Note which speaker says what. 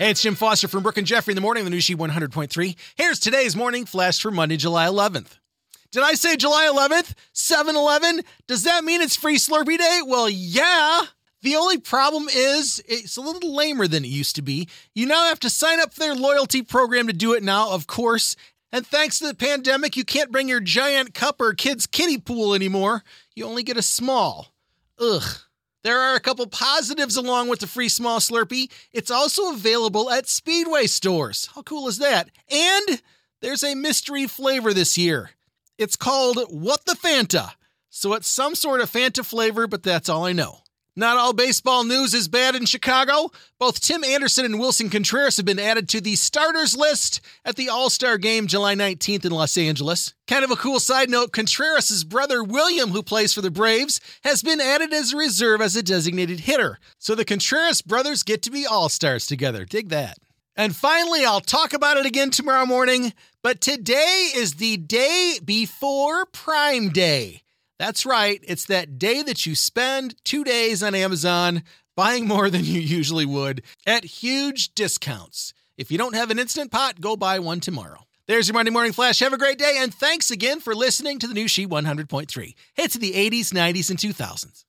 Speaker 1: Hey, it's Jim Foster from Brooke and Jeffrey in the morning, on the new Chi 100.3. Here's today's morning flash for Monday, July 11th. Did I say July 11th? 7 Eleven? Does that mean it's free Slurpee Day? Well, yeah. The only problem is it's a little lamer than it used to be. You now have to sign up for their loyalty program to do it now, of course. And thanks to the pandemic, you can't bring your giant cup or kid's kiddie pool anymore. You only get a small. Ugh. There are a couple positives along with the free small Slurpee. It's also available at Speedway stores. How cool is that? And there's a mystery flavor this year. It's called What the Fanta. So it's some sort of Fanta flavor, but that's all I know. Not all baseball news is bad in Chicago. Both Tim Anderson and Willson Contreras have been added to the starters list at the All Star game July 19th in Los Angeles. Kind of a cool side note Contreras' brother William, who plays for the Braves, has been added as a reserve as a designated hitter. So the Contreras brothers get to be All Stars together. Dig that. And finally, I'll talk about it again tomorrow morning, but today is the day before Prime Day. That's right, it's that day that you spend two days on Amazon buying more than you usually would at huge discounts. If you don't have an Instant Pot, go buy one tomorrow. There's your Monday Morning Flash. Have a great day, and thanks again for listening to the new Chi 100.3. Hits of the 80s, 90s, and 2000s.